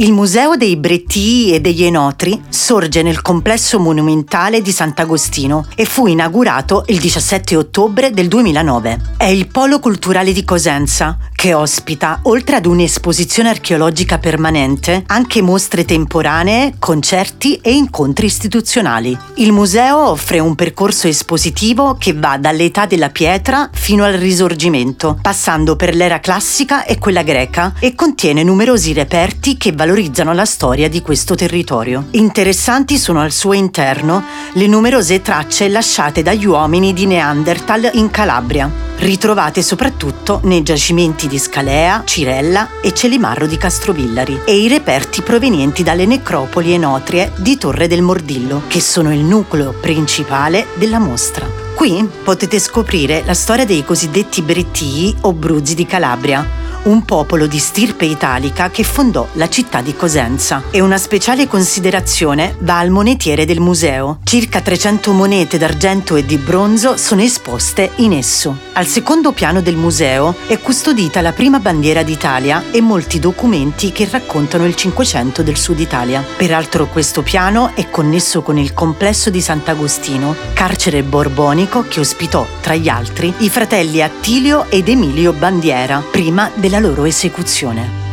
Il Museo dei Brettii e degli Enotri sorge nel complesso monumentale di Sant'Agostino e fu inaugurato il 17 ottobre del 2009. È il polo culturale di Cosenza, che ospita, oltre ad un'esposizione archeologica permanente, anche mostre temporanee, concerti e incontri istituzionali. Il museo offre un percorso espositivo che va dall'età della pietra fino al risorgimento, passando per l'era classica e quella greca, e contiene numerosi reperti che valorizzano la storia di questo territorio. Interessanti sono al suo interno le numerose tracce lasciate dagli uomini di Neanderthal in Calabria, ritrovate soprattutto nei giacimenti di Scalea, Cirella e Celimarro di Castrovillari e i reperti provenienti dalle necropoli enotrie di Torre del Mordillo, che sono il nucleo principale della mostra. Qui potete scoprire la storia dei cosiddetti Brettii o Bruzzi di Calabria, un popolo di stirpe italica che fondò la città di Cosenza. E una speciale considerazione va al monetiere del museo. Circa 300 monete d'argento e di bronzo sono esposte in esso. Al secondo piano del museo è custodita la prima bandiera d'Italia e molti documenti che raccontano il Cinquecento del Sud Italia. Peraltro questo piano è connesso con il complesso di Sant'Agostino, carcere borbonico che ospitò, tra gli altri, i fratelli Attilio ed Emilio Bandiera, prima della loro esecuzione.